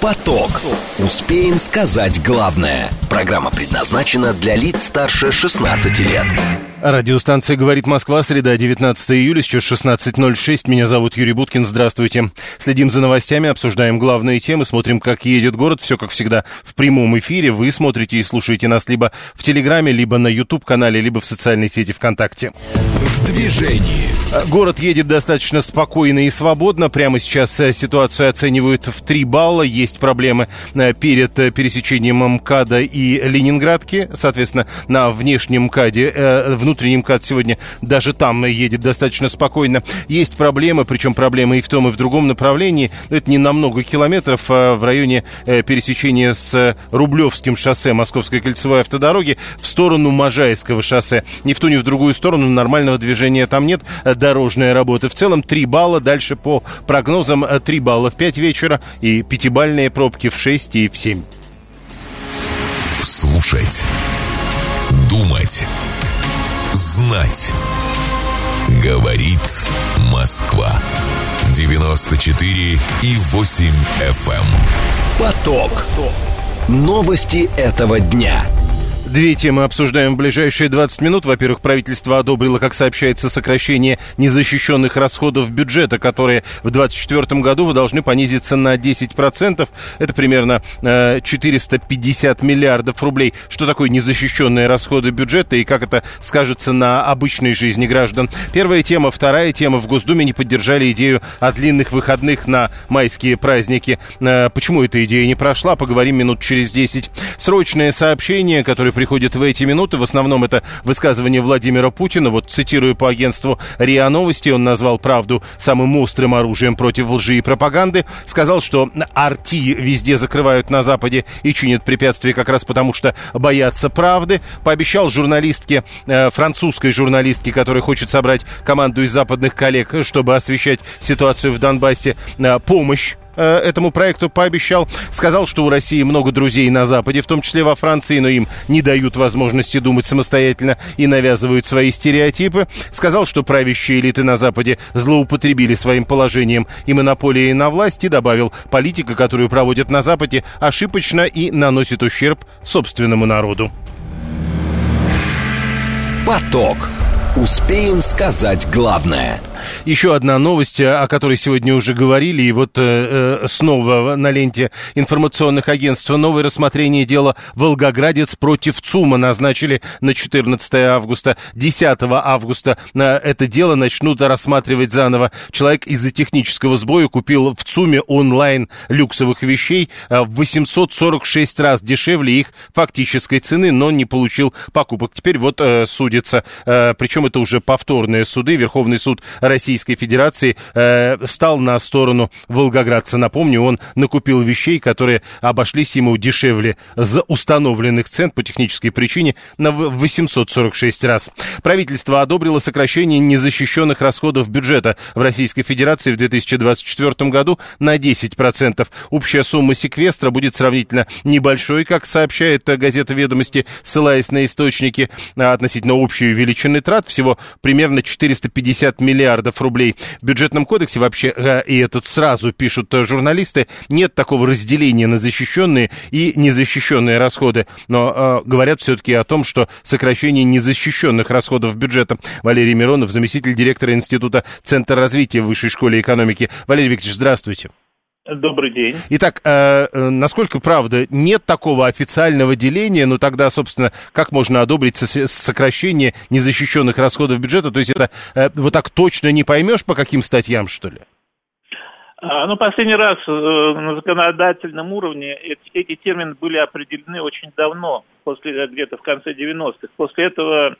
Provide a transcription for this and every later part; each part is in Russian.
Поток. Успеем сказать главное. Программа предназначена для лиц старше 16 лет. Радиостанция «Говорит Москва», среда, 19 июля, сейчас 16.06. Меня зовут Юрий Буткин, здравствуйте. Следим за новостями, обсуждаем главные темы, смотрим, как едет город. Все, как всегда, в прямом эфире. Вы смотрите и слушаете нас либо в Телеграме, либо на YouTube-канале, либо в социальной сети ВКонтакте. В движении. Город едет достаточно спокойно и свободно. Прямо сейчас э, ситуацию оценивают в 3 балла. Есть проблемы э, перед э, пересечением МКАДа и Ленинградки. Соответственно, на внешнем МКАДе, внутренний МКАД сегодня даже там едет достаточно спокойно. Есть проблемы, причем проблемы и в том, и в другом направлении. Это не на много километров, а в районе пересечения с Рублевским шоссе Московской кольцевой автодороги в сторону Можайского шоссе. Ни в ту, ни в другую сторону нормального движения там нет дорожная работа. В целом 3 балла. Дальше по прогнозам 3 э, балла в 5 вечера и пятибальные пробки в 6 и в 7. Слушать. Думать. Знать. Говорит Москва. 94 и 8 FM. Эм. Поток. Новости этого дня. Две темы обсуждаем в ближайшие 20 минут. Во-первых, правительство одобрило, как сообщается, сокращение незащищенных расходов бюджета, которые в 2024 году должны понизиться на 10%. Это примерно э, 450 миллиардов рублей. Что такое незащищенные расходы бюджета и как это скажется на обычной жизни граждан? Первая тема. Вторая тема. В Госдуме не поддержали идею о длинных выходных на майские праздники. Э, почему эта идея не прошла? Поговорим минут через 10. Срочное сообщение, которое приходит в эти минуты. В основном это высказывание Владимира Путина. Вот цитирую по агентству РИА Новости. Он назвал правду самым острым оружием против лжи и пропаганды. Сказал, что арти везде закрывают на Западе и чинят препятствия как раз потому, что боятся правды. Пообещал журналистке, э, французской журналистке, которая хочет собрать команду из западных коллег, чтобы освещать ситуацию в Донбассе, э, помощь этому проекту пообещал. Сказал, что у России много друзей на Западе, в том числе во Франции, но им не дают возможности думать самостоятельно и навязывают свои стереотипы. Сказал, что правящие элиты на Западе злоупотребили своим положением и монополией на власти. Добавил, политика, которую проводят на Западе, ошибочна и наносит ущерб собственному народу. Поток. Успеем сказать главное – еще одна новость, о которой сегодня уже говорили, и вот э, э, снова на ленте информационных агентств новое рассмотрение дела «Волгоградец против ЦУМа» назначили на 14 августа. 10 августа э, это дело начнут рассматривать заново. Человек из-за технического сбоя купил в ЦУМе онлайн люксовых вещей э, в 846 раз дешевле их фактической цены, но не получил покупок. Теперь вот э, судится, э, причем это уже повторные суды. Верховный суд Российской Федерации э, встал на сторону волгоградца. Напомню, он накупил вещей, которые обошлись ему дешевле за установленных цен по технической причине на 846 раз. Правительство одобрило сокращение незащищенных расходов бюджета в Российской Федерации в 2024 году на 10%. Общая сумма секвестра будет сравнительно небольшой, как сообщает газета «Ведомости», ссылаясь на источники относительно общей величины трат, всего примерно 450 миллиардов рублей. В бюджетном кодексе вообще, э, и это сразу пишут э, журналисты, нет такого разделения на защищенные и незащищенные расходы. Но э, говорят все-таки о том, что сокращение незащищенных расходов бюджета. Валерий Миронов, заместитель директора Института Центра развития Высшей школы экономики. Валерий Викторович, здравствуйте. Добрый день. Итак, э, э, насколько правда, нет такого официального деления, но тогда, собственно, как можно одобрить сокращение незащищенных расходов бюджета? То есть это э, вот так точно не поймешь по каким статьям, что ли? А, ну, последний раз э, на законодательном уровне эти, эти термины были определены очень давно, после где-то в конце 90-х. После этого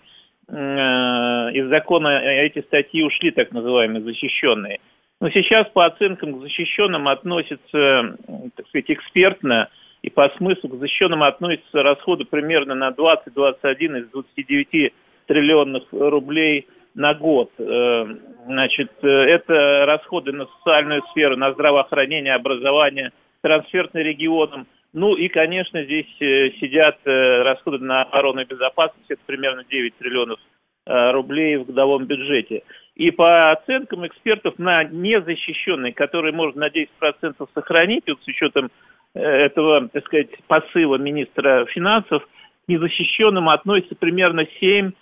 э, из закона эти статьи ушли, так называемые, защищенные. Но сейчас по оценкам к защищенным относятся, так сказать, экспертно, и по смыслу к защищенным относятся расходы примерно на 20-21 из 29 триллионных рублей на год. Э, значит, э, это расходы на социальную сферу, на здравоохранение, образование, трансферты регионам. Ну и, конечно, здесь э, сидят расходы на оборону и безопасность, это примерно 9 триллионов рублей в годовом бюджете. И по оценкам экспертов на незащищенные, которые можно на 10% сохранить, вот с учетом этого, так сказать, посыла министра финансов, к незащищенным относится примерно 7-8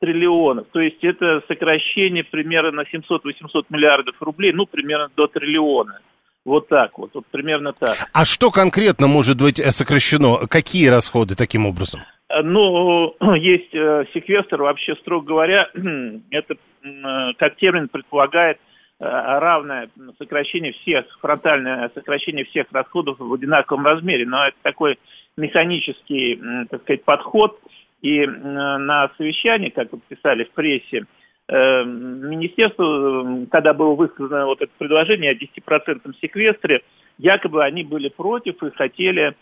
триллионов. То есть это сокращение примерно на 700-800 миллиардов рублей, ну, примерно до триллиона. Вот так вот, вот примерно так. А что конкретно может быть э, сокращено? Какие расходы таким образом? Э, ну, есть э, секвестр, вообще, строго говоря, это как термин предполагает равное сокращение всех, фронтальное сокращение всех расходов в одинаковом размере. Но это такой механический, так сказать, подход – и на совещании, как вот писали в прессе, э, министерство, когда было высказано вот это предложение о 10% секвестре, якобы они были против и хотели, э,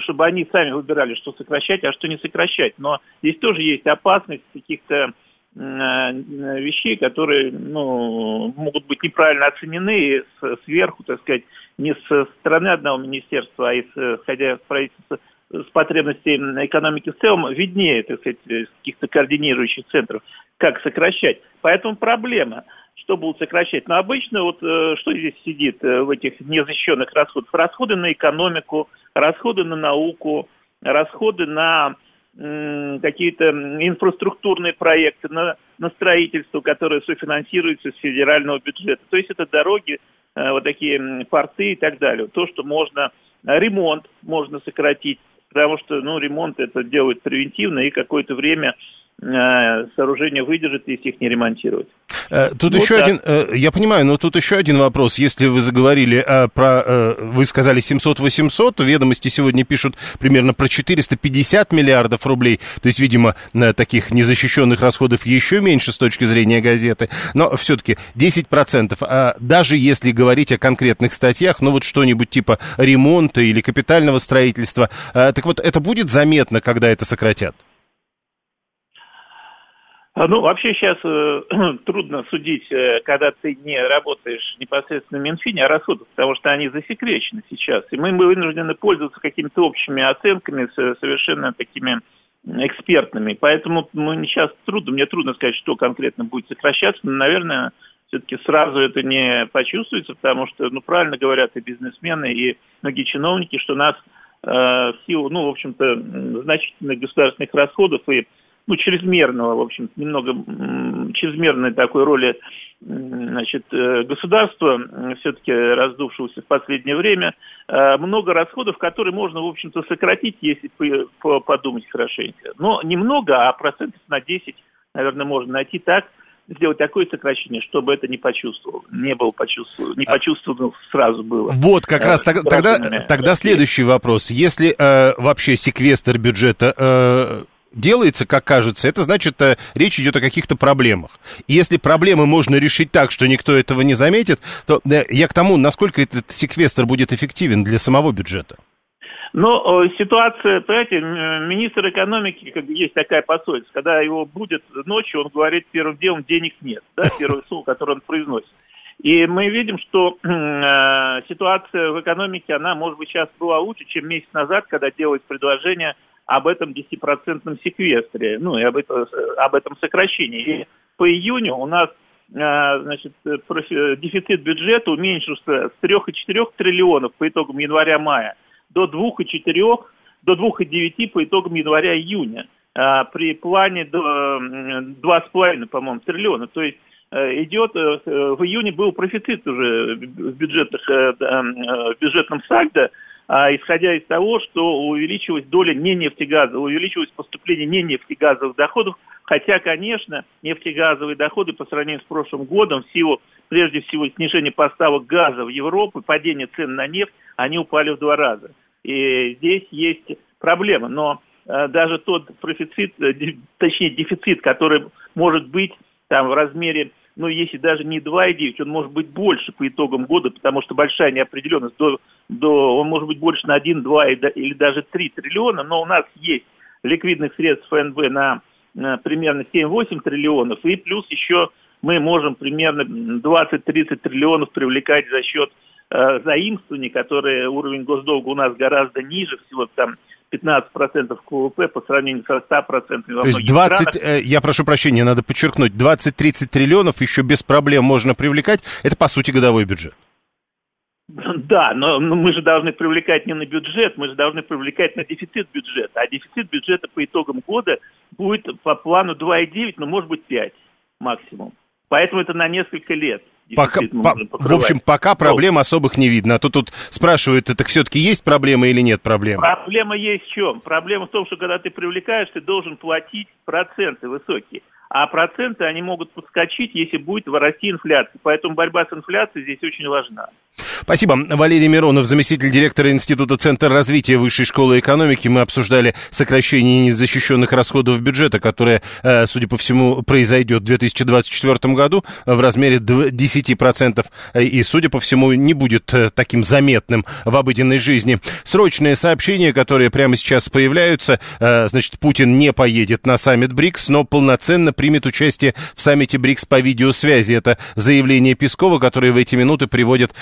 чтобы они сами выбирали, что сокращать, а что не сокращать. Но здесь тоже есть опасность каких-то э, вещей, которые ну, могут быть неправильно оценены и сверху, так сказать, не со стороны одного министерства, а исходя из правительства с потребностей экономики в целом виднее, так сказать, каких-то координирующих центров, как сокращать. Поэтому проблема, что будут сокращать. Но обычно вот э, что здесь сидит э, в этих незащищенных расходах? Расходы на экономику, расходы на науку, расходы на какие-то инфраструктурные проекты, на, на строительство, которое софинансируется с федерального бюджета. То есть это дороги, э, вот такие порты и так далее. То, что можно, ремонт можно сократить, потому что ну, ремонт это делают превентивно и какое-то время сооружение выдержит, если их не ремонтировать. Э, тут вот еще так. один, э, я понимаю, но тут еще один вопрос. Если вы заговорили про, вы сказали 700-800, ведомости сегодня пишут примерно про 450 миллиардов рублей. То есть, видимо, на таких незащищенных расходов еще меньше с точки зрения газеты. Но все-таки 10%. А даже если говорить о конкретных статьях, ну вот что-нибудь типа ремонта или капитального строительства, так вот это будет заметно, когда это сократят? А, ну, вообще сейчас э, трудно судить, э, когда ты не работаешь непосредственно в Минфине, о расходах, потому что они засекречены сейчас. И мы, мы вынуждены пользоваться какими-то общими оценками, совершенно такими экспертными. Поэтому ну, сейчас трудно, мне трудно сказать, что конкретно будет сокращаться, но, наверное, все-таки сразу это не почувствуется, потому что, ну, правильно говорят и бизнесмены, и многие чиновники, что нас э, в силу, ну, в общем-то, значительных государственных расходов и ну, чрезмерного, в общем, немного чрезмерной такой роли значит, э, государства, все-таки раздувшегося в последнее время, э, много расходов, которые можно, в общем-то, сократить, если подумать хорошенько. Но немного, а процентов на 10, наверное, можно найти так, сделать такое сокращение, чтобы это не почувствовал, не было почувствовано, не почувствовано сразу было. Вот, как раз так, тогда, тогда следующий вопрос. Если э, вообще секвестр бюджета э, делается, как кажется, это значит, э, речь идет о каких-то проблемах. И если проблемы можно решить так, что никто этого не заметит, то э, я к тому, насколько этот секвестр будет эффективен для самого бюджета. Ну, ситуация, понимаете, министр экономики, как есть такая пословица, когда его будет ночью, он говорит первым делом, денег нет, да, первое слово, которое он произносит. И мы видим, что э, ситуация в экономике, она, может быть, сейчас была лучше, чем месяц назад, когда делалось предложение об этом 10% секвестре, ну и об, это, об этом сокращении. И по июню у нас а, значит, дефицит бюджета уменьшился с 3,4 триллионов по итогам января-мая до 2,4, до 2,9 по итогам января-июня. А, при плане до 2,5, по-моему, триллиона. То есть э, идет, э, в июне был профицит уже в, бюджетных, э, в бюджетном сальдо а, исходя из того, что увеличилась доля не нефтегазовых, увеличилось поступление не нефтегазовых доходов, хотя, конечно, нефтегазовые доходы по сравнению с прошлым годом в силу, прежде всего, снижения поставок газа в Европу, падения цен на нефть, они упали в два раза. И здесь есть проблема, но э, даже тот профицит, э, точнее дефицит, который может быть там в размере но если даже не 2,9, он может быть больше по итогам года, потому что большая неопределенность, до, до, он может быть больше на 1, 2 или даже 3 триллиона, но у нас есть ликвидных средств ФНБ на, на примерно 7-8 триллионов, и плюс еще мы можем примерно 20-30 триллионов привлекать за счет э, заимствований, которые уровень госдолга у нас гораздо ниже, всего там 15% КВП по сравнению со 100%. То есть 20, странах. Э, я прошу прощения, надо подчеркнуть, 20-30 триллионов еще без проблем можно привлекать. Это, по сути, годовой бюджет. Да, но, мы же должны привлекать не на бюджет, мы же должны привлекать на дефицит бюджета. А дефицит бюджета по итогам года будет по плану 2,9, но может быть 5 максимум. Поэтому это на несколько лет. Пока, по, в общем, пока проблем особых не видно. А то тут спрашивают, это все-таки есть проблема или нет проблемы? Проблема есть в чем? Проблема в том, что когда ты привлекаешь, ты должен платить проценты высокие. А проценты, они могут подскочить, если будет расти инфляция. Поэтому борьба с инфляцией здесь очень важна. Спасибо. Валерий Миронов, заместитель директора Института Центра развития Высшей школы экономики. Мы обсуждали сокращение незащищенных расходов бюджета, которое, э, судя по всему, произойдет в 2024 году в размере 10% и, судя по всему, не будет э, таким заметным в обыденной жизни. Срочные сообщения, которые прямо сейчас появляются. Э, значит, Путин не поедет на саммит БРИКС, но полноценно примет участие в саммите БРИКС по видеосвязи. Это заявление Пескова, которое в эти минуты приводит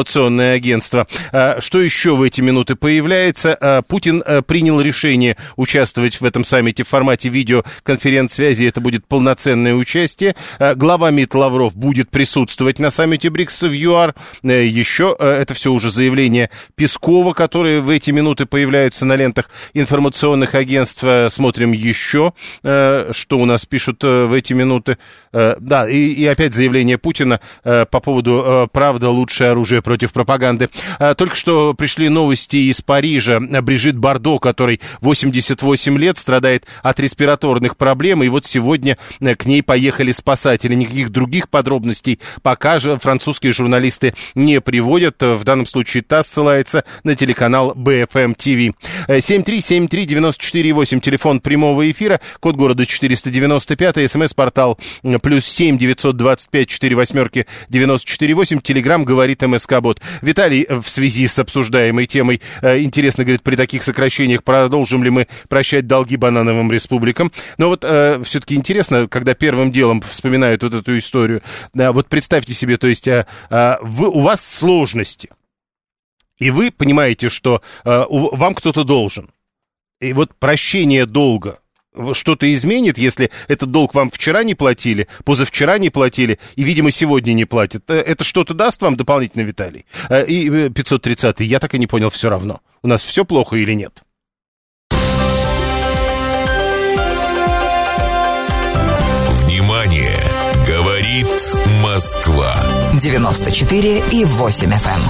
информационное агентство. А, что еще в эти минуты появляется? А, Путин а, принял решение участвовать в этом саммите в формате видеоконференц-связи. Это будет полноценное участие. Глава МИД Лавров будет присутствовать на саммите БРИКС в ЮАР. Еще это все уже заявление Пескова, которые в эти минуты появляются на лентах информационных агентств. Смотрим еще, что у нас пишут в эти минуты. Да, и, опять заявление Путина по поводу «Правда лучшее оружие против пропаганды. А, только что пришли новости из Парижа. Брижит Бардо, который 88 лет, страдает от респираторных проблем. И вот сегодня э, к ней поехали спасатели. Никаких других подробностей пока же французские журналисты не приводят. В данном случае ТАСС ссылается на телеканал BFM TV. 7373948, телефон прямого эфира, код города 495, смс-портал плюс 7 925 4 восьмерки 948, телеграмм говорит МС МСК-бот. Виталий э, в связи с обсуждаемой темой э, интересно говорит, при таких сокращениях продолжим ли мы прощать долги банановым республикам. Но вот э, все-таки интересно, когда первым делом вспоминают вот эту историю, вот представьте себе, то есть вы, у вас сложности, и вы понимаете, что вам кто-то должен. И вот прощение долга, что-то изменит, если этот долг вам вчера не платили, позавчера не платили и, видимо, сегодня не платят? Э, это что-то даст вам дополнительно, Виталий? Э, и 530 э, я так и не понял все равно. У нас все плохо или нет? Внимание! Говорит Москва. 94 и 8 FM. Эм.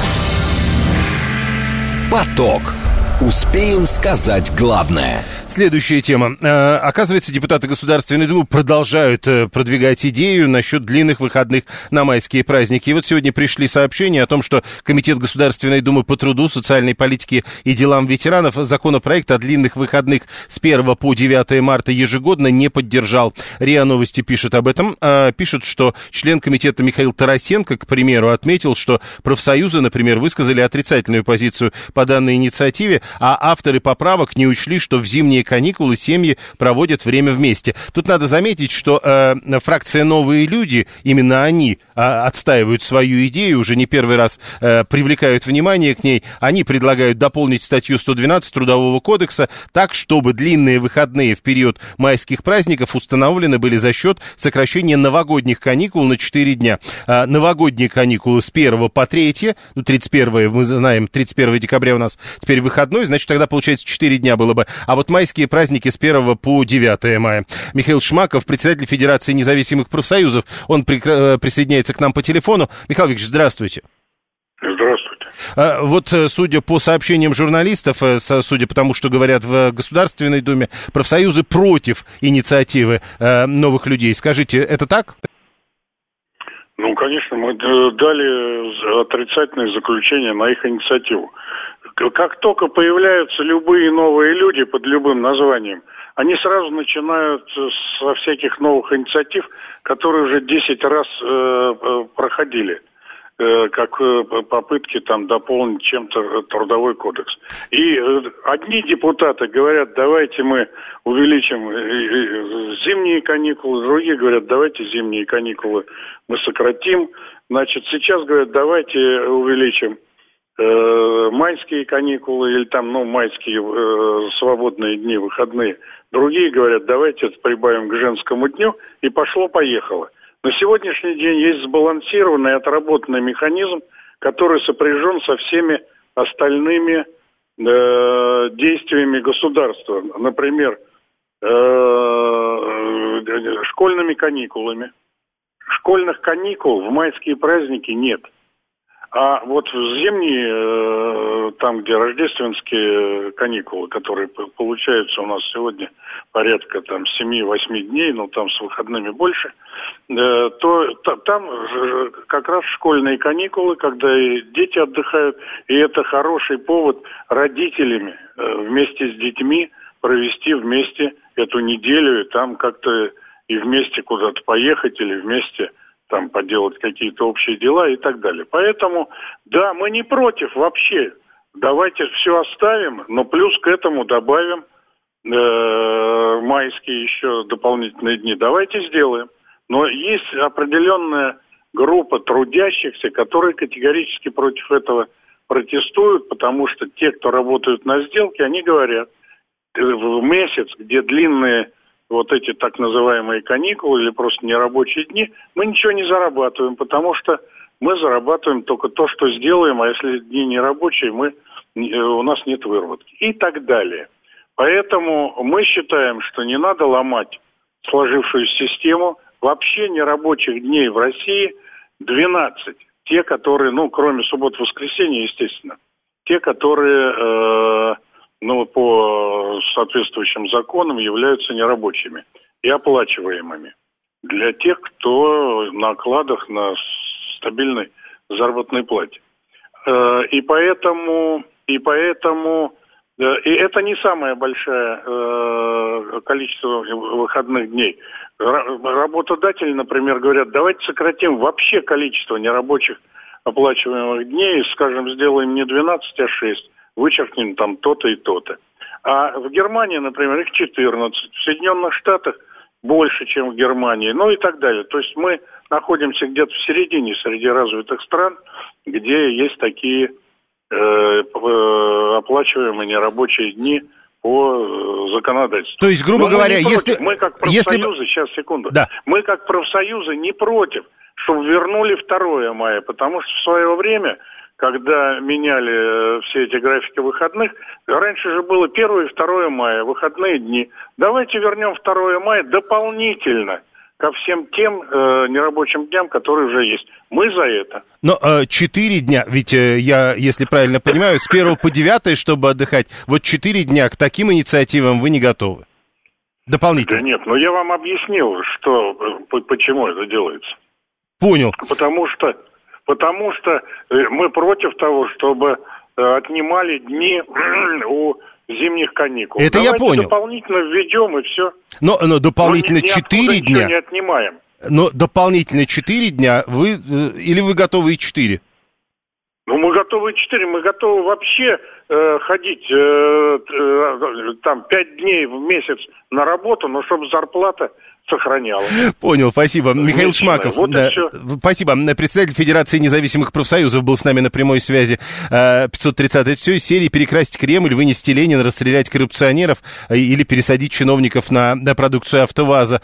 Поток. Успеем сказать главное. Следующая тема. Э, оказывается, депутаты Государственной Думы продолжают э, продвигать идею насчет длинных выходных на майские праздники. И вот сегодня пришли сообщения о том, что Комитет Государственной Думы по труду, социальной политике и делам ветеранов законопроект о длинных выходных с 1 по 9 марта ежегодно не поддержал. РИА Новости пишет об этом. Э, пишут, что член комитета Михаил Тарасенко, к примеру, отметил, что профсоюзы, например, высказали отрицательную позицию по данной инициативе, а авторы поправок не учли, что в зимние каникулы семьи проводят время вместе. Тут надо заметить, что э, фракция «Новые люди», именно они э, отстаивают свою идею, уже не первый раз э, привлекают внимание к ней. Они предлагают дополнить статью 112 Трудового кодекса так, чтобы длинные выходные в период майских праздников установлены были за счет сокращения новогодних каникул на 4 дня. Э, новогодние каникулы с 1 по 3, ну, 31 мы знаем, 31 декабря у нас теперь выходной, значит, тогда получается 4 дня было бы. А вот майские майские праздники с 1 по 9 мая. Михаил Шмаков, председатель Федерации независимых профсоюзов, он при, э, присоединяется к нам по телефону. Михаил Викторович, здравствуйте. Здравствуйте. А, вот, э, судя по сообщениям журналистов, э, судя по тому, что говорят в Государственной Думе, профсоюзы против инициативы новых людей. Скажите, это так? Ну, конечно, мы дали отрицательное заключение на их инициативу как только появляются любые новые люди под любым названием, они сразу начинают со всяких новых инициатив, которые уже 10 раз э, э, проходили э, как э, попытки там дополнить чем-то трудовой кодекс. И одни депутаты говорят, давайте мы увеличим зимние каникулы, другие говорят, давайте зимние каникулы мы сократим. Значит, сейчас говорят, давайте увеличим э, майские каникулы или там, ну, майские э, свободные дни, выходные. Другие говорят, давайте это прибавим к женскому дню, и пошло-поехало. На сегодняшний день есть сбалансированный, отработанный механизм, который сопряжен со всеми остальными э, действиями государства. Например, э, э, школьными каникулами. Школьных каникул в майские праздники нет – а вот в зимние, э, там, где рождественские каникулы, которые получаются у нас сегодня порядка там 7-8 дней, но там с выходными больше, э, то там как раз школьные каникулы, когда и дети отдыхают, и это хороший повод родителями э, вместе с детьми провести вместе эту неделю и там как-то и вместе куда-то поехать или вместе там поделать какие-то общие дела и так далее. Поэтому, да, мы не против вообще. Давайте все оставим, но плюс к этому добавим э, майские еще дополнительные дни. Давайте сделаем. Но есть определенная группа трудящихся, которые категорически против этого протестуют, потому что те, кто работают на сделке, они говорят, э, в месяц, где длинные вот эти так называемые каникулы или просто нерабочие дни, мы ничего не зарабатываем, потому что мы зарабатываем только то, что сделаем, а если дни нерабочие, мы, э, у нас нет выработки и так далее. Поэтому мы считаем, что не надо ломать сложившуюся систему. Вообще нерабочих дней в России 12. Те, которые, ну, кроме суббот-воскресенья, естественно, те, которые э, ну, по соответствующим законам являются нерабочими и оплачиваемыми для тех, кто на окладах на стабильной заработной плате. Э, и поэтому, и поэтому, э, и это не самое большое э, количество выходных дней. Работодатели, например, говорят, давайте сократим вообще количество нерабочих оплачиваемых дней, скажем, сделаем не 12, а 6 вычеркнем там то-то и то-то. А в Германии, например, их 14. В Соединенных Штатах больше, чем в Германии, ну и так далее. То есть мы находимся где-то в середине среди развитых стран, где есть такие э, э оплачиваемые нерабочие дни по э, законодательству. То есть, грубо Но говоря, если... Мы как профсоюзы, если... сейчас, секунду. Да. Мы как профсоюзы не против, чтобы вернули 2 мая, потому что в свое время когда меняли э, все эти графики выходных, раньше же было 1 и 2 мая, выходные дни. Давайте вернем 2 мая дополнительно ко всем тем э, нерабочим дням, которые уже есть. Мы за это. Но э, 4 дня, ведь э, я, если правильно понимаю, с 1 по 9, чтобы отдыхать, вот 4 дня к таким инициативам вы не готовы? Дополнительно. Да нет, но я вам объяснил, что, э, почему это делается. Понял. Потому что потому что э, мы против того, чтобы э, отнимали дни у зимних каникул. Это Давайте я понял. дополнительно введем и все. Но, но дополнительно но 4 дня. не отнимаем. Но дополнительно 4 дня вы э, или вы готовы и 4? Ну, мы готовы 4, мы готовы вообще э, ходить э, э, там 5 дней в месяц на работу, но чтобы зарплата сохраняла. Понял, спасибо. Михаил Шмаков, вот да, спасибо. Председатель Федерации независимых профсоюзов был с нами на прямой связи. 530 это все из серии «Перекрасить Кремль», «Вынести Ленина», «Расстрелять коррупционеров» э, или «Пересадить чиновников на, на продукцию АвтоВАЗа».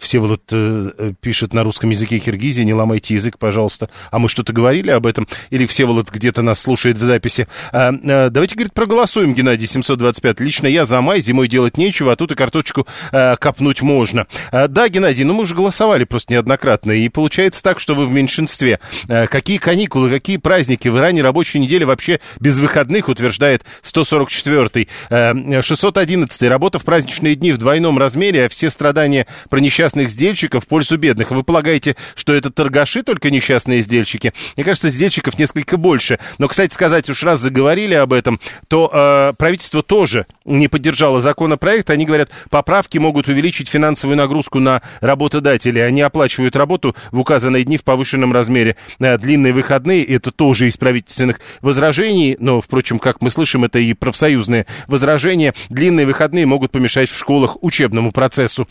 Э, э, Всеволод э, э, пишет на русском языке Киргизии, не ломайте язык, пожалуйста. А мы что-то говорили об этом? Или Всеволод где-то нас слушает в записи? А, а, давайте, говорит, проголосуем, Геннадий 725. Лично я за май, зимой делать нечего, а тут и картошечку а, копнуть можно. А, да, Геннадий, ну мы уже голосовали просто неоднократно, и получается так, что вы в меньшинстве. А, какие каникулы, какие праздники? В Иране рабочей неделе вообще без выходных, утверждает 144-й. А, 611 Работа в праздничные дни в двойном размере, а все страдания про несчастные несчастных сдельщиков в пользу бедных. Вы полагаете, что это торгаши только несчастные сдельщики? Мне кажется, сдельщиков несколько больше. Но, кстати сказать, уж раз заговорили об этом, то э, правительство тоже не поддержало законопроект. Они говорят, поправки могут увеличить финансовую нагрузку на работодателей. Они оплачивают работу в указанные дни в повышенном размере. Э, длинные выходные, это тоже из правительственных возражений, но, впрочем, как мы слышим, это и профсоюзные возражения. Длинные выходные могут помешать в школах учебному процессу.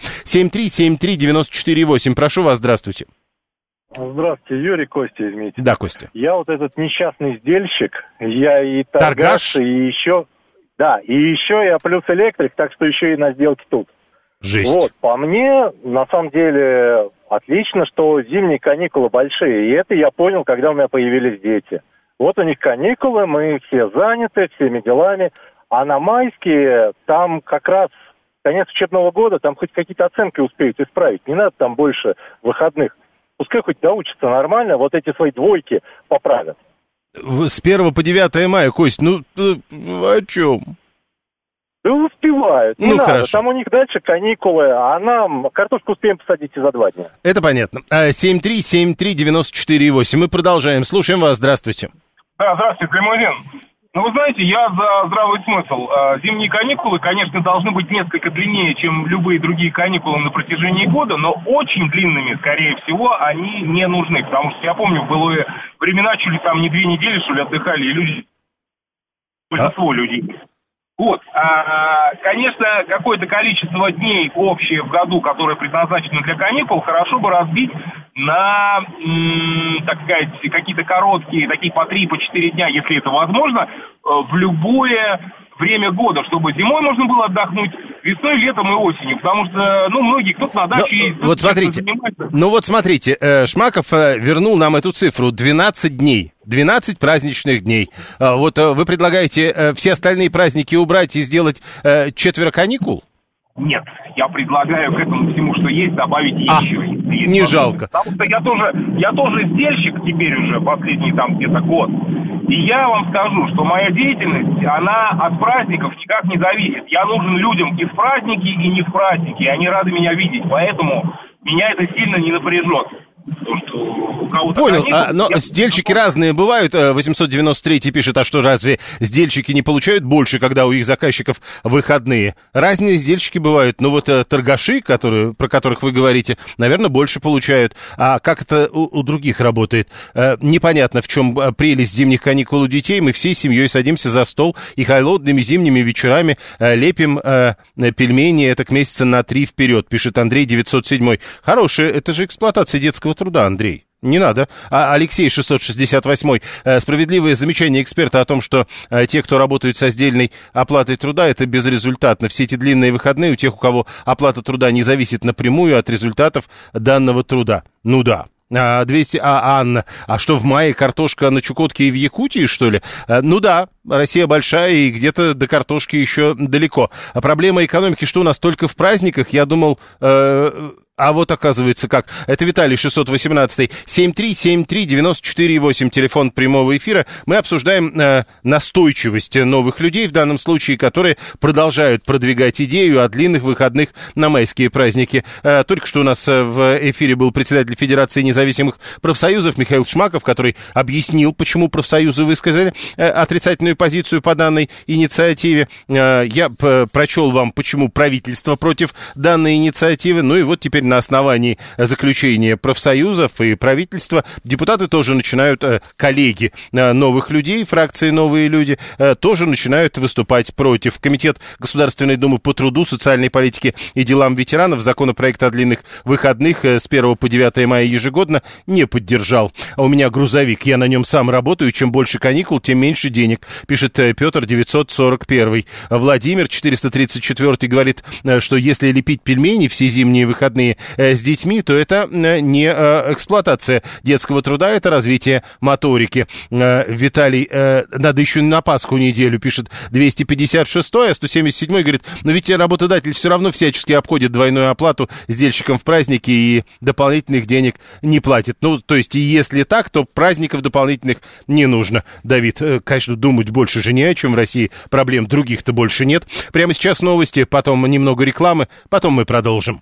7373948. Прошу вас, здравствуйте. Здравствуйте, Юрий Костя из Мити. Да, Костя. Я вот этот несчастный сдельщик, я и торгаш, Торгаш? и еще... Да, и еще я плюс электрик, так что еще и на сделке тут. Жесть. Вот, по мне, на самом деле, отлично, что зимние каникулы большие. И это я понял, когда у меня появились дети. Вот у них каникулы, мы все заняты всеми делами. А на майские там как раз конец учебного года, там хоть какие-то оценки успеют исправить. Не надо там больше выходных. Пускай хоть доучатся нормально, вот эти свои двойки поправят. С 1 по 9 мая, Кость, ну ты о чем? Да успевают, не Ну, надо. хорошо. Там у них дальше каникулы, а нам картошку успеем посадить и за два дня. Это понятно. А, 7373948. Мы продолжаем. Слушаем вас. Здравствуйте. Да, здравствуйте, Лимузин. Ну, вы знаете, я за здравый смысл. А, Зимние каникулы, конечно, должны быть несколько длиннее, чем любые другие каникулы на протяжении года, но очень длинными, скорее всего, они не нужны. Потому что я помню, в былые времена чуть ли там не две недели, что ли, отдыхали, и люди... Большинство людей. Вот, а, конечно, какое-то количество дней общее в году, которое предназначено для каникул, хорошо бы разбить на, так сказать, какие-то короткие, такие по 3, по 4 дня, если это возможно, э, в любое время года, чтобы зимой можно было отдохнуть, весной, летом и осенью, потому что, ну, многие, кто-то на Ну, даче ездит, вот смотрите, ну вот смотрите, э, Шмаков э, вернул нам эту цифру 12 дней. 12 праздничных дней. А Вот э, вы предлагаете э, все остальные праздники убрать и сделать э, четверо каникул? Нет, я предлагаю к этому всему, что есть, добавить А, еще. есть не жалко. Потому что я тоже, я тоже сдельщик теперь уже последний там где-то год. И я вам скажу, что моя деятельность, она от праздников никак не зависит. Я нужен людям и в праздники, и не в праздники. И они рады меня видеть. Поэтому меня это сильно не напряжет. Понял, каникулы, а, но я- сдельщики разные бывают. Э, 893 пишет, а что, разве сдельщики не получают больше, когда у их заказчиков выходные? Разные сдельщики бывают, но вот э, торгаши, которые, про которых вы говорите, наверное, больше получают. А как это у, у других работает? Э, непонятно, в чем э, прелесть зимних каникул у детей. Мы всей семьей садимся за стол и холодными зимними вечерами э, лепим э, пельмени это к месяца на три вперед, пишет Андрей 907. Хорошая, это же эксплуатация детского труда, Андрей. Не надо. А Алексей 668. Э, Справедливое замечание эксперта о том, что э, те, кто работают со сдельной оплатой труда, это безрезультатно. Все эти длинные выходные у тех, у кого оплата труда не зависит напрямую от результатов данного труда. Ну да. А, 200, а, Анна, а что в мае картошка на Чукотке и в Якутии, что ли? Э, Ну да, Россия большая и где-то до картошки еще далеко. А проблема экономики, что у нас только в праздниках, я думал, э, а вот оказывается как. Это Виталий 618 7373948, телефон прямого эфира. Мы обсуждаем э, настойчивость новых людей, в данном случае, которые продолжают продвигать идею о длинных выходных на майские праздники. Э, только что у нас э, в эфире был председатель Федерации независимых профсоюзов Михаил Шмаков, который объяснил, почему профсоюзы высказали э, отрицательную позицию по данной инициативе. Э, я прочел вам, почему правительство против данной инициативы. Ну и вот теперь на основании заключения профсоюзов и правительства депутаты тоже начинают, э, коллеги э, новых людей, фракции «Новые люди», э, тоже начинают выступать против. Комитет Государственной Думы по труду, социальной политике и делам ветеранов законопроект о длинных выходных с 1 по 9 мая ежегодно не поддержал. А у меня грузовик, я на нем сам работаю, чем больше каникул, тем меньше денег, пишет Петр 941. Владимир 434 говорит, что если лепить пельмени все зимние выходные с детьми, то это э, не э, эксплуатация детского труда, это развитие моторики. Э, Виталий, э, надо еще на Пасху неделю, пишет 256, а 177 говорит, но ведь работодатель все равно всячески обходит двойную оплату сдельщикам в праздники и дополнительных денег не платит. Ну, то есть, если так, то праздников дополнительных не нужно. Давид, э, конечно, думать больше же не о чем в России, проблем других-то больше нет. Прямо сейчас новости, потом немного рекламы, потом мы продолжим.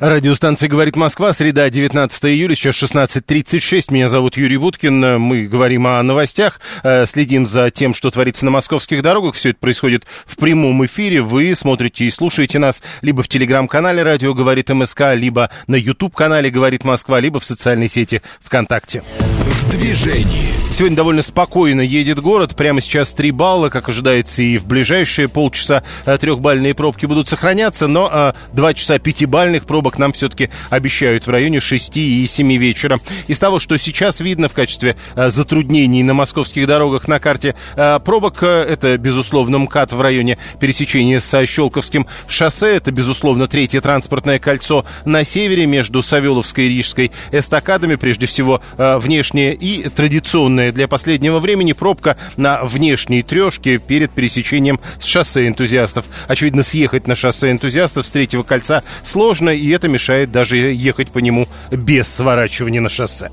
Радиостанция «Говорит Москва», среда, 19 июля, сейчас 16.36. Меня зовут Юрий Буткин. Мы говорим о новостях, э, следим за тем, что творится на московских дорогах. Все это происходит в прямом эфире. Вы смотрите и слушаете нас либо в телеграм-канале «Радио говорит МСК», либо на YouTube-канале «Говорит Москва», либо в социальной сети ВКонтакте. В движении. Сегодня довольно спокойно едет город. Прямо сейчас 3 балла, как ожидается, и в ближайшие полчаса э, трехбальные пробки будут сохраняться, но 2 часа пятибальных пробок пробок нам все-таки обещают в районе 6 и 7 вечера. Из того, что сейчас видно в качестве э, затруднений на московских дорогах на карте э, пробок, э, это, безусловно, МКАД в районе пересечения со Щелковским шоссе, это, безусловно, третье транспортное кольцо на севере между Савеловской и Рижской эстакадами, прежде всего, внешняя и традиционная для последнего времени пробка на внешней трешке перед пересечением с шоссе энтузиастов. Очевидно, съехать на шоссе энтузиастов с третьего кольца сложно, и это мешает даже ехать по нему без сворачивания на шоссе.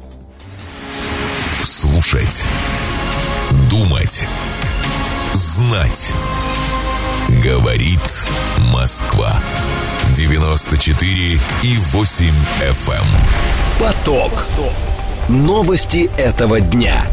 Слушать. Думать. Знать. Говорит Москва. 94 и 8 FM. Эм. Поток. Новости этого дня.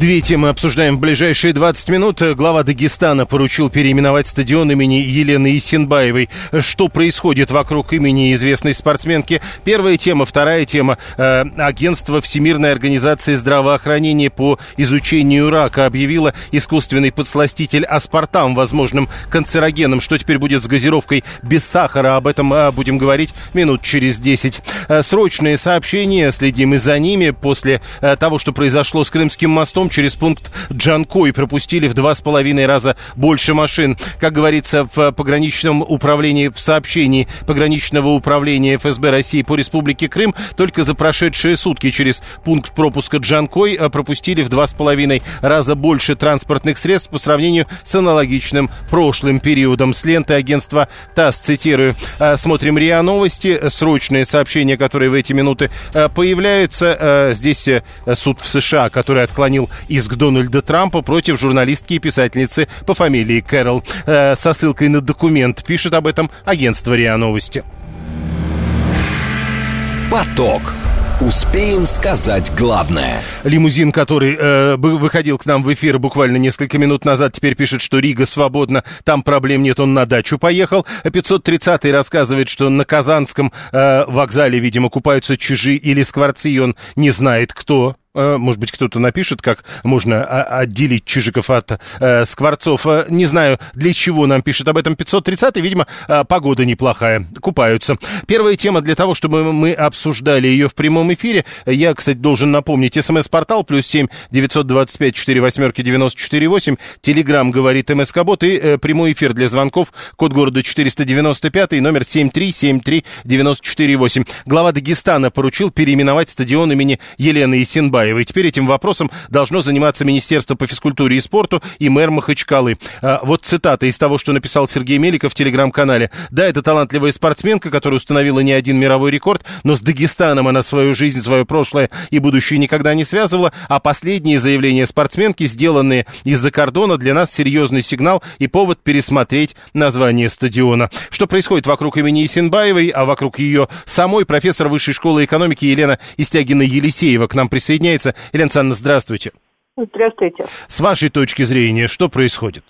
Две темы обсуждаем в ближайшие 20 минут. Глава Дагестана поручил переименовать стадион имени Елены Исенбаевой. Что происходит вокруг имени известной спортсменки? Первая тема. Вторая тема. Э, агентство Всемирной организации здравоохранения по изучению рака объявило искусственный подсластитель аспартам возможным канцерогеном. Что теперь будет с газировкой без сахара? Об этом э, будем говорить минут через 10. Э, срочные сообщения. Следим и за ними. После того, что произошло с Крымским мостом, через пункт Джанкой пропустили в два с половиной раза больше машин. Как говорится в пограничном управлении, в сообщении пограничного управления ФСБ России по Республике Крым, только за прошедшие сутки через пункт пропуска Джанкой э, пропустили в два с половиной раза больше транспортных средств по сравнению с аналогичным прошлым периодом. С ленты агентства ТАСС, цитирую, «Э, смотрим РИА Новости, срочные сообщения, которые в эти минуты э, появляются. Здесь суд в США, который отклонил иск Дональда Трампа против журналистки и писательницы по фамилии Кэрол. Э, со ссылкой на документ пишет об этом агентство РИА Новости. Поток. Успеем сказать главное. Лимузин, который э, выходил к нам в эфир буквально несколько минут назад, теперь пишет, что Рига свободна, там проблем нет, он на дачу поехал. 530-й рассказывает, что на Казанском э, вокзале, видимо, купаются чижи или скворцы, и он не знает, кто. Э, может быть, кто-то напишет, как можно отделить Чижиков от э, Скворцов. Э, не знаю, для чего нам пишет об этом 530 видимо, э, погода неплохая, купаются. Первая тема для того, чтобы мы обсуждали ее в прямом эфире. Я, кстати, должен напомнить, смс-портал плюс семь девятьсот двадцать пять четыре восьмерки девяносто четыре восемь, телеграмм говорит МСК-бот и э, прямой эфир для звонков, код города 495, номер семь три семь три девяносто четыре восемь. Глава Дагестана поручил переименовать стадион имени Елены Исенбай Назарбаевой. Теперь этим вопросом должно заниматься Министерство по физкультуре и спорту и мэр Махачкалы. А, вот цитата из того, что написал Сергей Меликов в телеграм-канале. Да, это талантливая спортсменка, которая установила не один мировой рекорд, но с Дагестаном она свою жизнь, свое прошлое и будущее никогда не связывала, а последние заявления спортсменки, сделанные из-за кордона, для нас серьезный сигнал и повод пересмотреть название стадиона. Что происходит вокруг имени Исенбаевой, а вокруг ее самой профессор Высшей школы экономики Елена Истягина-Елисеева к нам присоединяется присоединяется. Елена Александровна, здравствуйте. Здравствуйте. С вашей точки зрения, что происходит?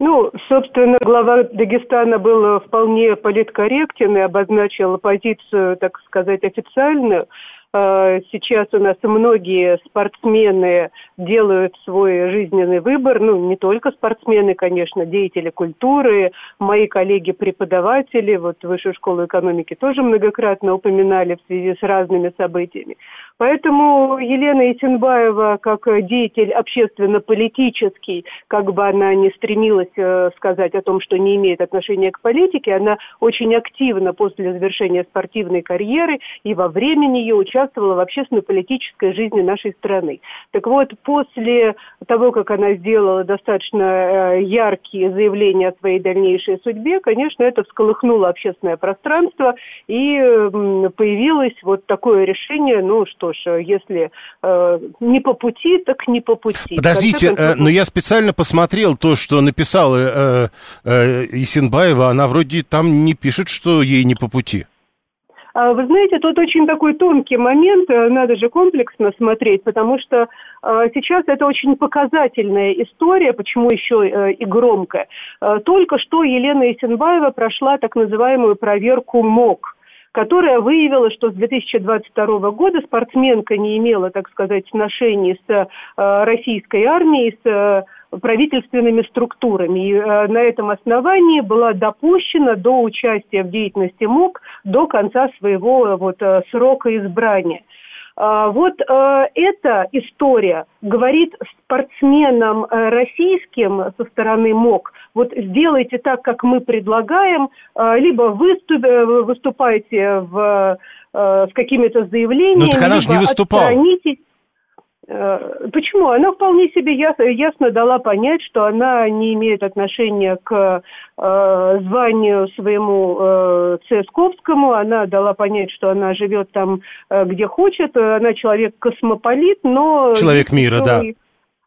Ну, собственно, глава Дагестана был вполне политкорректен и обозначил позицию, так сказать, официальную. А, сейчас у нас многие спортсмены делают свой жизненный выбор, ну, не только спортсмены, конечно, деятели культуры, мои коллеги-преподаватели, вот Высшую школу экономики тоже многократно упоминали в связи с разными событиями. Поэтому Елена Исенбаева, как деятель общественно-политический, как бы она не стремилась э, сказать о том, что не имеет отношения к политике, она очень активно после завершения спортивной карьеры и во время нее участвовала в общественно-политической жизни нашей страны. Так вот, после того, как она сделала достаточно э, яркие заявления о своей дальнейшей судьбе, конечно, это всколыхнуло общественное пространство и появилось вот такое решение, ну, что ж, если э, не по пути, так не по пути. Подождите, концов, э, но я специально посмотрел то, что написала э, э, Исенбаева, она вроде там не пишет, что ей не по пути. А вы знаете, тут очень такой тонкий момент, э, надо же комплексно смотреть, потому что э, сейчас это очень показательная история, почему еще э, и громкая. Только что Елена Исенбаева прошла так называемую проверку МОК которая выявила, что с 2022 года спортсменка не имела, так сказать, отношений с э, российской армией, с э, правительственными структурами. И э, на этом основании была допущена до участия в деятельности МОК до конца своего вот, срока избрания. А, вот э, эта история говорит спортсменам э, российским со стороны МОК, вот сделайте так, как мы предлагаем, э, либо выступ, выступайте в, с какими-то заявлениями, ну, так она же не выступала. отстранитесь. Э, почему? Она вполне себе ясно, ясно дала понять, что она не имеет отношения к э, званию своему э, Цесковскому. Она дала понять, что она живет там, э, где хочет. Она человек космополит, но... Человек мира, да.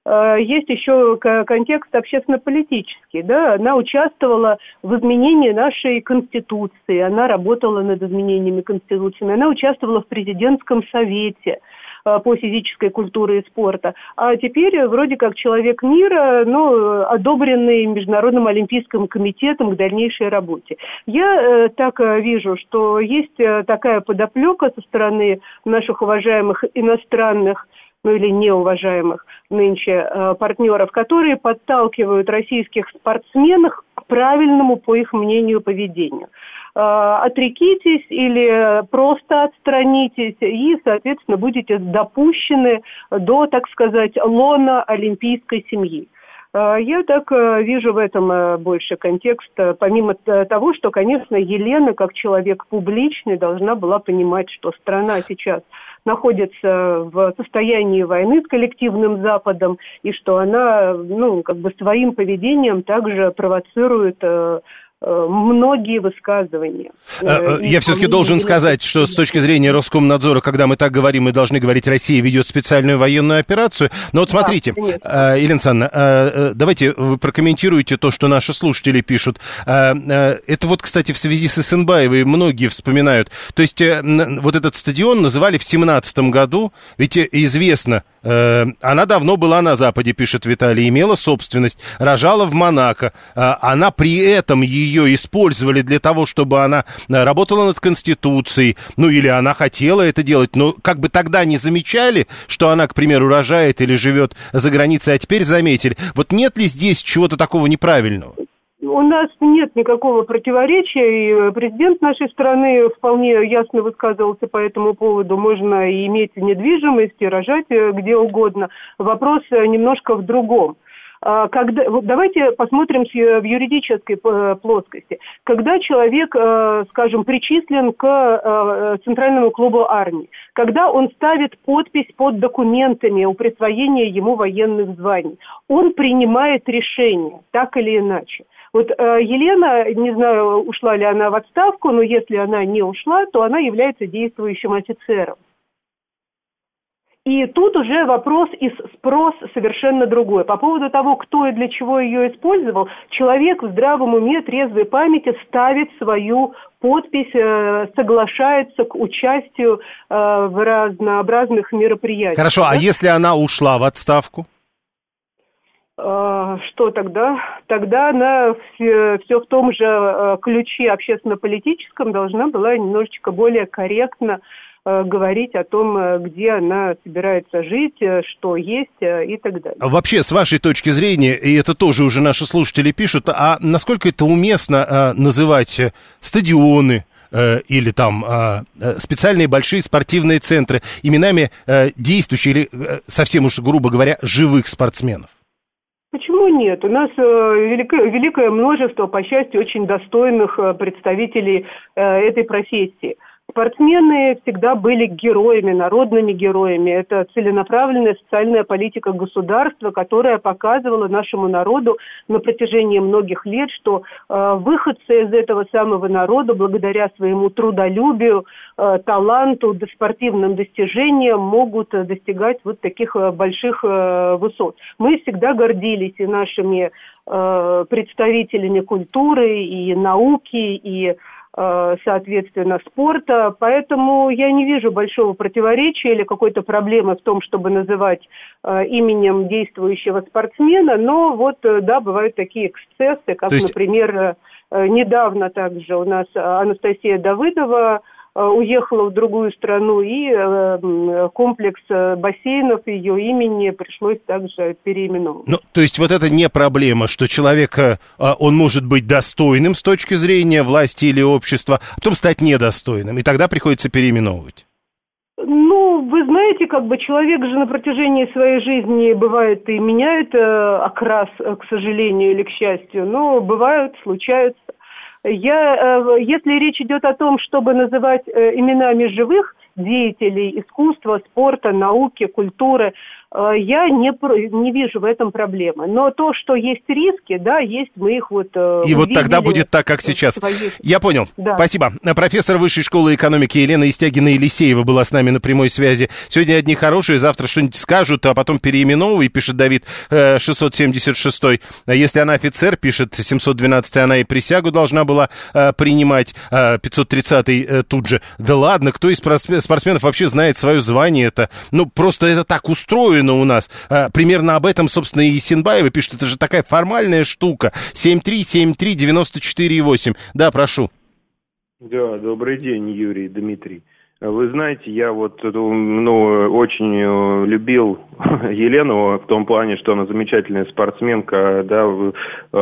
Э, есть еще контекст общественно-политический. Да? Она участвовала в изменении нашей Конституции, она работала над изменениями Конституции, она участвовала в президентском совете – по физической культуре и спорта. А теперь вроде как человек мира, ну, одобренный Международным Олимпийским комитетом к дальнейшей работе. Я э, так э, вижу, что есть э, такая подоплека со стороны наших уважаемых иностранных ну или неуважаемых нынче э, партнеров, которые подталкивают российских спортсменов к правильному, по их мнению, поведению. Э, отрекитесь или просто отстранитесь и, соответственно, будете допущены до, так сказать, лона олимпийской семьи. Э, я так э, вижу в этом больше контекст, помимо того, что, конечно, Елена, как человек публичный, должна была понимать, что страна сейчас находится в состоянии войны с коллективным Западом, и что она, ну, как бы своим поведением также провоцирует многие высказывания. Э, э, я все-таки должен сказать, что с точки зрения Роскомнадзора, когда мы так говорим, мы должны говорить, Россия ведет специальную военную операцию. Но вот смотрите, да, Елена Александровна, давайте вы прокомментируете то, что наши слушатели пишут. Это вот, кстати, в связи с Исенбаевой многие вспоминают. То есть вот этот стадион называли в 17 году, ведь известно, она давно была на Западе, пишет Виталий, имела собственность, рожала в Монако. Она при этом ее ее использовали для того, чтобы она э, работала над Конституцией, ну или она хотела это делать, но как бы тогда не замечали, что она, к примеру, рожает или живет за границей, а теперь заметили. Вот нет ли здесь чего-то такого неправильного? У нас нет никакого противоречия, и э, президент нашей страны вполне ясно высказывался по этому поводу. Можно иметь недвижимость, и рожать э, где угодно. Вопрос немножко в другом. А, когда, давайте посмотрим в юридической э, плоскости. Когда человек, э, скажем, причислен к э, Центральному клубу армии, когда он ставит подпись под документами о присвоении ему военных званий, он принимает решение, так или иначе. Вот э, Елена, не знаю, ушла ли она в отставку, но если она не ушла, то она является действующим офицером. И тут уже вопрос и спрос совершенно другой. По поводу того, кто и для чего ее использовал, человек в здравом уме, трезвой памяти ставит свою подпись, э, соглашается к участию э, в разнообразных мероприятиях. Хорошо, а а если она ушла в отставку? Э, что тогда? Тогда она все, все в том же ключе общественно-политическом должна была немножечко более корректно Э, говорить о том, э, где она собирается жить, э, что есть и так далее. Вообще, с вашей точки зрения, и это тоже уже наши слушатели пишут, а насколько это уместно называть стадионы, или там специальные большие спортивные центры именами действующих или, совсем уж грубо говоря, живых спортсменов? Почему нет? У нас великое, великое множество, по счастью, очень достойных представителей этой профессии. Спортсмены всегда были героями, народными героями. Это целенаправленная социальная политика государства, которая показывала нашему народу на протяжении многих лет, что э, выходцы из этого самого народа, благодаря своему трудолюбию, э, таланту, спортивным достижениям, могут достигать вот таких э, больших э, высот. Мы всегда гордились и нашими э, представителями культуры, и науки, и Э, соответственно, спорта. Поэтому я не вижу большого противоречия или какой-то проблемы в том, чтобы называть э, именем действующего спортсмена. Но вот, э, да, бывают такие эксцессы, как, есть... например, недавно также у нас Анастасия Давыдова Э, уехала в другую страну, и э, комплекс э, бассейнов ее имени пришлось также переименовать. Ну, то есть вот это не проблема, что человек, он может быть достойным с точки зрения власти или общества, а потом стать недостойным, и тогда приходится переименовывать. Ну, вы знаете, как бы человек же на протяжении своей жизни бывает и меняет окрас, к сожалению или к счастью, но бывают, случаются. Я, э, если речь идет о том, чтобы называть э, именами живых деятелей искусства, спорта, науки, культуры, я не, не вижу в этом проблемы. Но то, что есть риски, да, есть, мы их вот... Э, И вот тогда будет так, как сейчас. Своих... Я понял. Да. Спасибо. Профессор Высшей школы экономики Елена Истягина Елисеева была с нами на прямой связи. Сегодня одни хорошие, завтра что-нибудь скажут, а потом переименовывай, пишет Давид 676. Э, а если она офицер, пишет 712, она и присягу должна была принимать. 530 тут же. Да ладно, кто из спортсменов вообще знает свое звание? Это, ну, просто это так устроено устроено у нас. А, примерно об этом, собственно, и Синбаева пишет. Это же такая формальная штука. 7373948. Да, прошу. Да, добрый день, Юрий, Дмитрий. Вы знаете, я вот ну, очень э, любил Елену в том плане, что она замечательная спортсменка, да, э,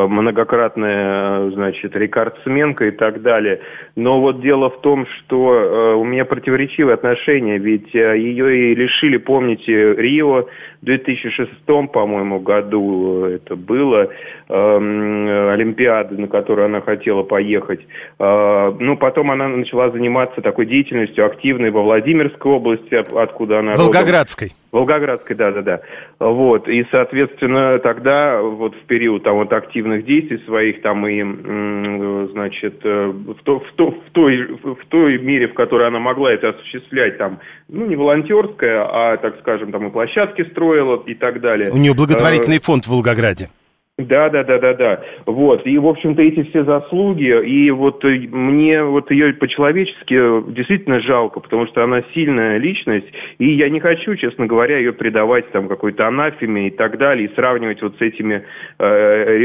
многократная, значит, рекордсменка и так далее. Но вот дело в том, что э, у меня противоречивые отношения, ведь ее и лишили, помните, Рио 2006, по-моему, году это было, э, Олимпиады, на которую она хотела поехать. Э, ну, потом она начала заниматься такой деятельностью активной активной во Владимирской области, откуда она Волгоградской. Родом. Волгоградской, да-да-да. Вот, и, соответственно, тогда, вот в период там вот активных действий своих, там и, значит, э, в, то, в, то, в, той, в той мере, в которой она могла это осуществлять, там, ну, не волонтерская, а, так скажем, там и площадки строила и так далее. У нее благотворительный фонд в Волгограде. Да, да, да, да, да. Вот. И, в общем-то, эти все заслуги, и вот э, мне вот ее по-человечески действительно жалко, потому что она сильная личность, и я не хочу, честно говоря, ее предавать там какой-то анафеме и так далее, и сравнивать вот с этими э,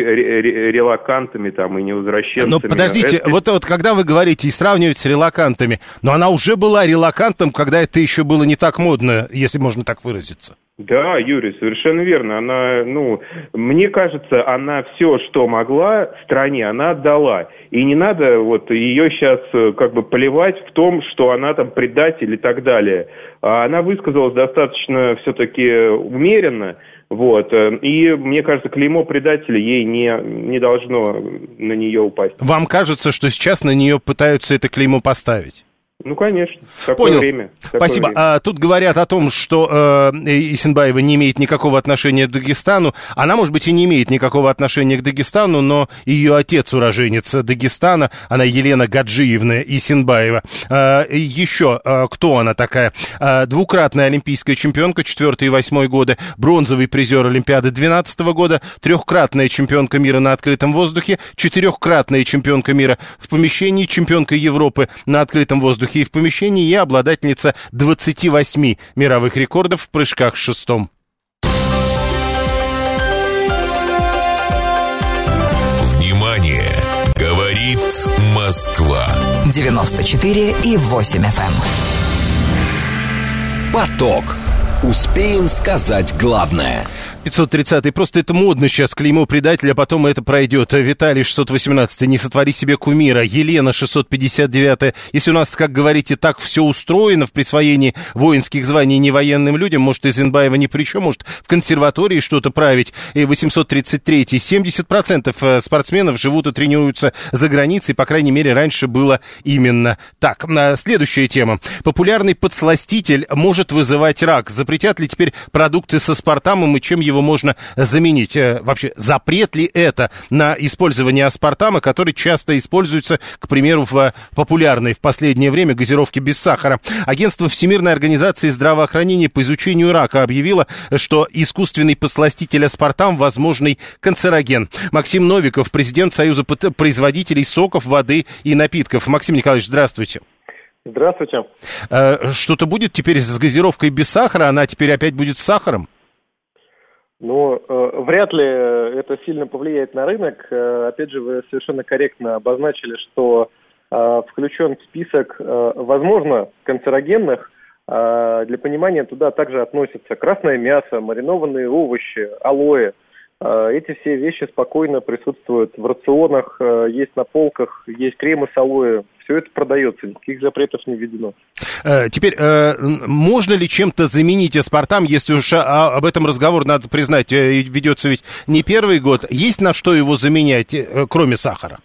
релакантами там и невозвращенцами. Но подождите, это... вот, вот когда вы говорите и сравнивать с релакантами, но она уже была релакантом, когда это еще было не так модно, если можно так выразиться. Да, Юрий, совершенно верно. Она, ну, мне кажется, она все, что могла стране, она отдала. И не надо вот ее сейчас э, как бы поливать в том, что она там предатель и так далее. А она высказалась достаточно все-таки умеренно. Вот. И, мне кажется, клеймо предателя ей не, не должно на нее упасть. Вам кажется, что сейчас на нее пытаются это клеймо поставить? Ну, конечно. Такое Понял. время. Такое Спасибо. Время. А, тут говорят о том, что э, Исенбаева не имеет никакого отношения к Дагестану. Она, может быть, и не имеет никакого отношения к Дагестану, но ее отец уроженец Дагестана. Она Елена Гаджиевна Исенбаева. А, еще а, кто она такая? А, двукратная олимпийская чемпионка 4 и 8 года, бронзовый призер Олимпиады 12 года, трехкратная чемпионка мира на открытом воздухе, четырехкратная чемпионка мира в помещении, чемпионка Европы на открытом воздухе воздухе и в помещении и обладательница 28 мировых рекордов в прыжках шестом. Внимание! Говорит Москва. 94 и 8 FM. Эм. Поток. Успеем сказать главное – 530 Просто это модно сейчас, клеймо предателя, потом это пройдет. Виталий 618 не сотвори себе кумира. Елена 659 Если у нас, как говорите, так все устроено в присвоении воинских званий не военным людям, может, Изенбаева ни при чем, может, в консерватории что-то править. И 833 70% э, спортсменов живут и тренируются за границей, по крайней мере, раньше было именно так. А, следующая тема. Популярный подсластитель может вызывать рак. Запретят ли теперь продукты со спартамом и чем его его можно заменить? Вообще, запрет ли это на использование аспартама, который часто используется, к примеру, в популярной в последнее время газировке без сахара? Агентство Всемирной организации здравоохранения по изучению рака объявило, что искусственный посластитель аспартам – возможный канцероген. Максим Новиков, президент Союза производителей соков, воды и напитков. Максим Николаевич, здравствуйте. Здравствуйте. Э, что-то будет теперь с газировкой без сахара? Она теперь опять будет с сахаром? Ну, э, вряд ли это сильно повлияет на рынок. Э, опять же, вы совершенно корректно обозначили, что включен в список, возможно, канцерогенных. Для понимания туда также относятся красное мясо, маринованные овощи, алоэ. Эти все вещи спокойно присутствуют в рационах, есть на полках, есть кремы с алоэ, все это продается, никаких запретов не введено. Э, теперь, э, можно ли чем-то заменить аспартам, если уж а, об этом разговор, надо признать, э, ведется ведь не первый год. Есть на что его заменять, кроме сахара?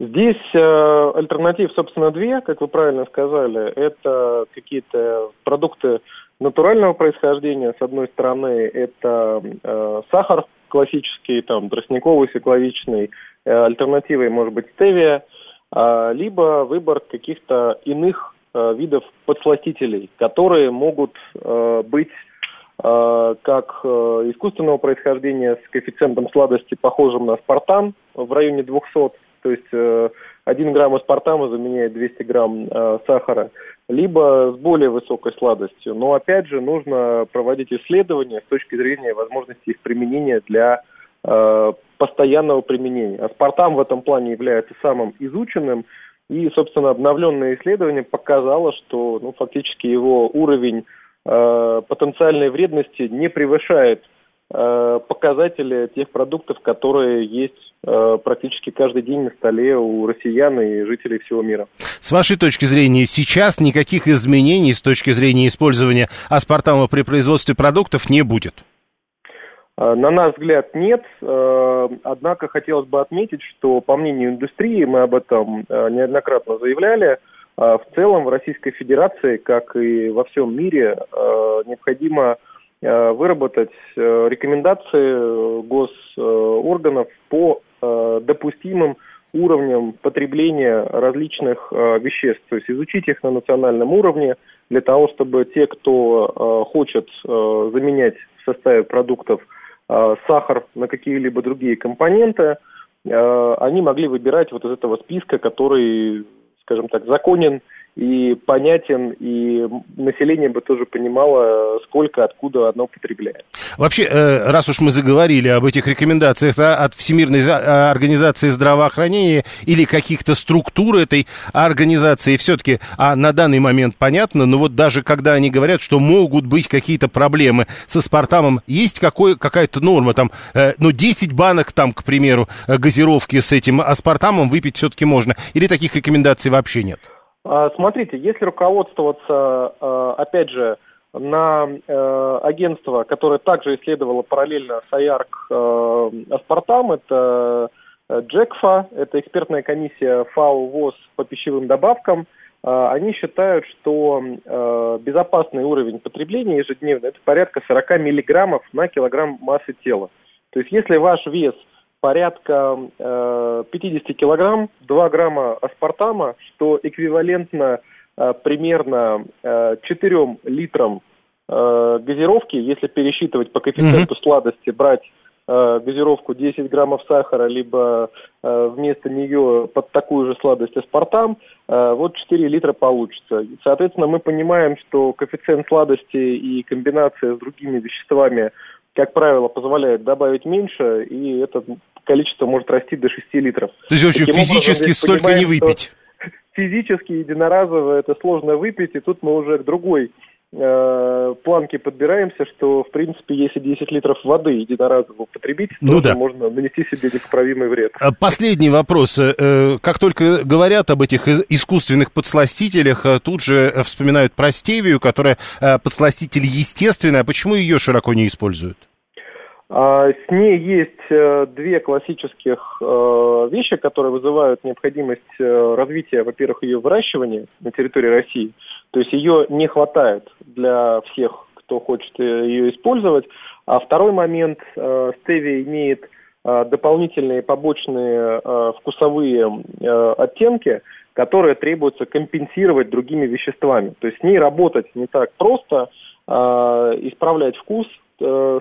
Здесь э, альтернатив, собственно, две, как вы правильно сказали. Это какие-то продукты натурального происхождения. С одной стороны, это э, сахар классический, там, тростниковый, свекловичный. Э, альтернативой может быть стевия. А, либо выбор каких-то иных а, видов подсластителей, которые могут а, быть как искусственного происхождения с коэффициентом сладости, похожим на спартан, в районе 200, то есть 1 грамм аспартама заменяет 200 грамм сахара, либо с более высокой сладостью. Но опять же нужно проводить исследования с точки зрения возможности их применения для постоянного применения. Аспартам в этом плане является самым изученным, и, собственно, обновленное исследование показало, что ну, фактически его уровень э, потенциальной вредности не превышает э, показатели тех продуктов, которые есть э, практически каждый день на столе у россиян и жителей всего мира. С вашей точки зрения, сейчас никаких изменений с точки зрения использования аспартама при производстве продуктов не будет? Э, на наш взгляд, нет. Э, однако хотелось бы отметить, что по мнению индустрии, мы об этом э, неоднократно заявляли, в целом в Российской Федерации, как и во всем мире, необходимо выработать рекомендации госорганов по допустимым уровням потребления различных веществ, то есть изучить их на национальном уровне для того, чтобы те, кто хочет заменять в составе продуктов Э, сахар на какие-либо другие компоненты, э, они могли выбирать вот из этого списка, который, скажем так, законен и понятен, и население бы тоже понимало, сколько, откуда оно потребляет. Вообще, э, раз уж мы заговорили об этих рекомендациях от Всемирной э, организации здравоохранения или каких-то структур этой организации, все-таки, а на данный момент понятно, но вот даже когда они говорят, что могут быть какие-то проблемы со спартамом, есть какая-то норма, там, э, ну, 10 банок, там, к примеру, газировки с этим аспартамом выпить все-таки можно, или таких рекомендаций вообще нет? А, смотрите, если руководствоваться, а, опять же, на э, агентство, которое также исследовало параллельно с АЯРК э, Аспартам, это Джекфа, это экспертная комиссия ФАО ВОЗ по пищевым добавкам, э, они считают, что безопасный уровень потребления ежедневно это порядка 40 миллиграммов на килограмм массы тела. То есть если ваш вес – порядка э, 50 килограмм, 2 грамма аспартама, что эквивалентно э, примерно э, 4 литрам э, газировки, если пересчитывать по коэффициенту mm-hmm. сладости, брать э, газировку 10 граммов сахара, либо э, вместо нее под такую же сладость аспартам, э, вот 4 литра получится. Соответственно, мы понимаем, что коэффициент сладости и комбинация с другими веществами как правило, позволяет добавить меньше, и это количество может расти до 6 литров. То есть, в общем, Таким физически образом, столько не выпить? Физически, единоразово это сложно выпить, и тут мы уже к другой э, планке подбираемся, что, в принципе, если 10 литров воды единоразово употребить, ну, то да. можно нанести себе непоправимый вред. А последний вопрос. Э, как только говорят об этих искусственных подсластителях, э, тут же вспоминают про стевию, которая подсластитель естественный, а почему ее широко не используют? А, с ней есть э, две классических э, вещи, которые вызывают необходимость э, развития, во-первых, ее выращивания на территории России. То есть ее не хватает для всех, кто хочет ее использовать. А второй момент, стевия имеет дополнительные побочные вкусовые оттенки, которые требуется компенсировать другими веществами. То есть с ней работать не так просто, исправлять вкус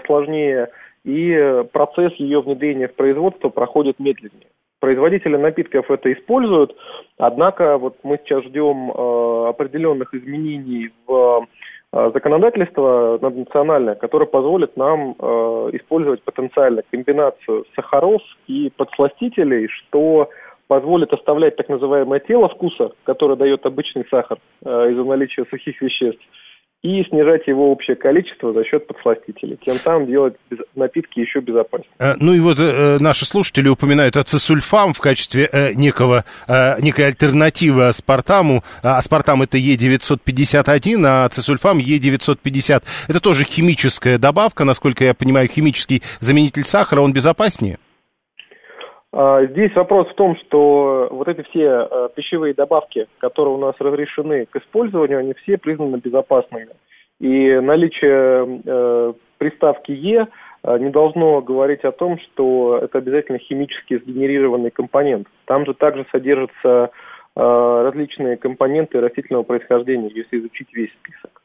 сложнее, и процесс ее внедрения в производство проходит медленнее. Производители напитков это используют, однако вот мы сейчас ждем э, определенных изменений в э, законодательство национальное, которое позволит нам э, использовать потенциально комбинацию сахаров и подсластителей, что позволит оставлять так называемое тело вкуса, которое дает обычный сахар э, из-за наличия сухих веществ, и снижать его общее количество за счет подсластителей. Тем самым делать напитки еще безопаснее. Э, ну и вот э, наши слушатели упоминают ацесульфам в качестве э, некого, э, некой альтернативы аспартаму. А аспартам это Е951, а ацесульфам Е950. Это тоже химическая добавка, насколько я понимаю, химический заменитель сахара, он безопаснее? А, здесь вопрос в том, что вот эти все э, пищевые добавки, которые у нас разрешены к использованию, они все признаны безопасными. И наличие э, приставки Е не должно говорить о том, что это обязательно химически сгенерированный компонент. Там же также содержатся различные компоненты растительного происхождения, если изучить весь список.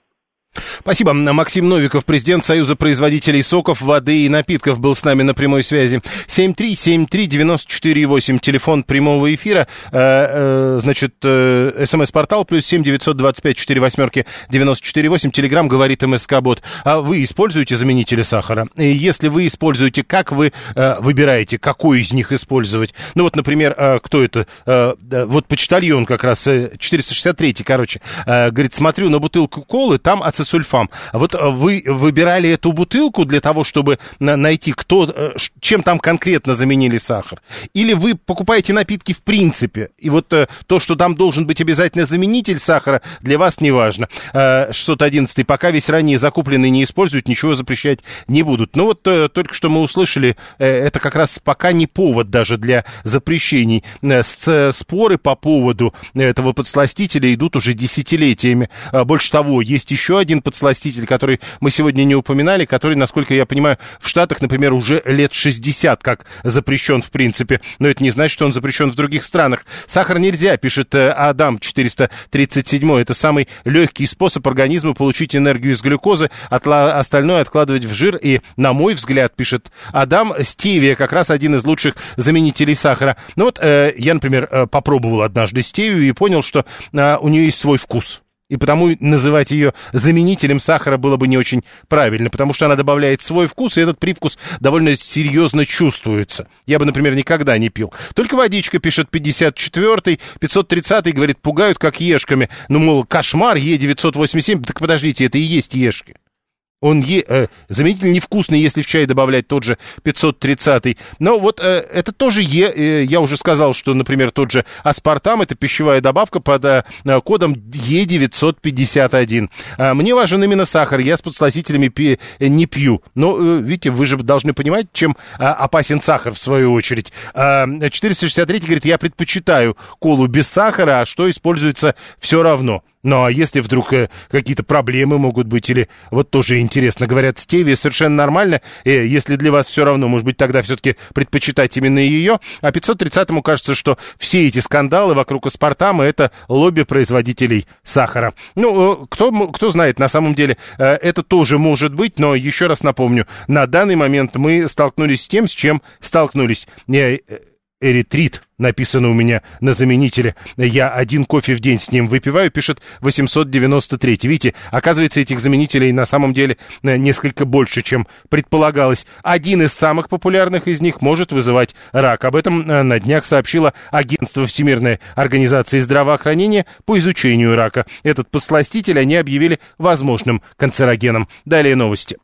Спасибо. Максим Новиков, президент Союза производителей соков, воды и напитков, был с нами на прямой связи. 7373948, телефон прямого эфира. Э, э, значит, э, смс-портал плюс 7 925 4 восьмерки 948. Телеграмм говорит МСК-бот. А вы используете заменители сахара? И если вы используете, как вы выбираете, какой из них использовать? Ну вот, например, кто это? Вот почтальон как раз, 463 короче, говорит, смотрю на бутылку колы, там ацесульфат сульфам. А вот э, вы выбирали эту бутылку для того, чтобы найти, кто, э, чем там конкретно заменили сахар? Или вы покупаете напитки в принципе, и вот э, то, что там должен быть обязательно заменитель сахара, для вас не важно. 611 пока весь ранее закупленный не используют, ничего запрещать не будут. Ну вот только что мы услышали, это как раз пока не повод даже для запрещений. Споры по поводу этого подсластителя идут уже десятилетиями. Больше того, есть еще один подсластитель, подсластитель, который мы сегодня не упоминали, который, насколько я понимаю, в Штатах, например, уже лет 60 как запрещен в принципе. Но это не значит, что он запрещен в других странах. Сахар нельзя, пишет э, Адам 437. Это самый легкий способ организма получить энергию из глюкозы, отла- остальное откладывать в жир. И, на мой взгляд, пишет Адам, стевия как раз один из лучших заменителей сахара. Ну вот э, я, например, э, попробовал однажды стевию и понял, что э, у нее есть свой вкус. И потому называть ее заменителем сахара было бы не очень правильно, потому что она добавляет свой вкус, и этот привкус довольно серьезно чувствуется. Я бы, например, никогда не пил. Только водичка, пишет 54-й, 530-й, говорит, пугают как ешками. Ну, мол, кошмар, Е987. Так подождите, это и есть ешки. Он е, э, заметили, невкусный, если в чай добавлять тот же 530-й. Но вот э, это тоже Е. Э, я уже сказал, что, например, тот же аспартам, это пищевая добавка под э, кодом Е951. Э, мне важен именно сахар, я с подсластителями пи, э, не пью. Но, э, видите, вы же должны понимать, чем э, опасен сахар, в свою очередь. Э, 463 говорит, я предпочитаю колу без сахара, а что используется все равно. Ну, а если вдруг э, какие-то проблемы могут быть, или вот тоже интересно, говорят, стевия совершенно нормально, э, если для вас все равно, может быть, тогда все-таки предпочитать именно ее, а 530-му кажется, что все эти скандалы вокруг аспартама — это лобби производителей сахара. Ну, э, кто, кто знает, на самом деле э, это тоже может быть, но еще раз напомню, на данный момент мы столкнулись с тем, с чем столкнулись. Э, эритрит, написано у меня на заменителе. Я один кофе в день с ним выпиваю, пишет 893. Видите, оказывается, этих заменителей на самом деле э, несколько больше, чем предполагалось. Один из самых популярных из них может вызывать рак. Об этом э, на днях сообщило Агентство Всемирной организации здравоохранения по изучению рака. Этот посластитель они объявили возможным канцерогеном. Далее новости.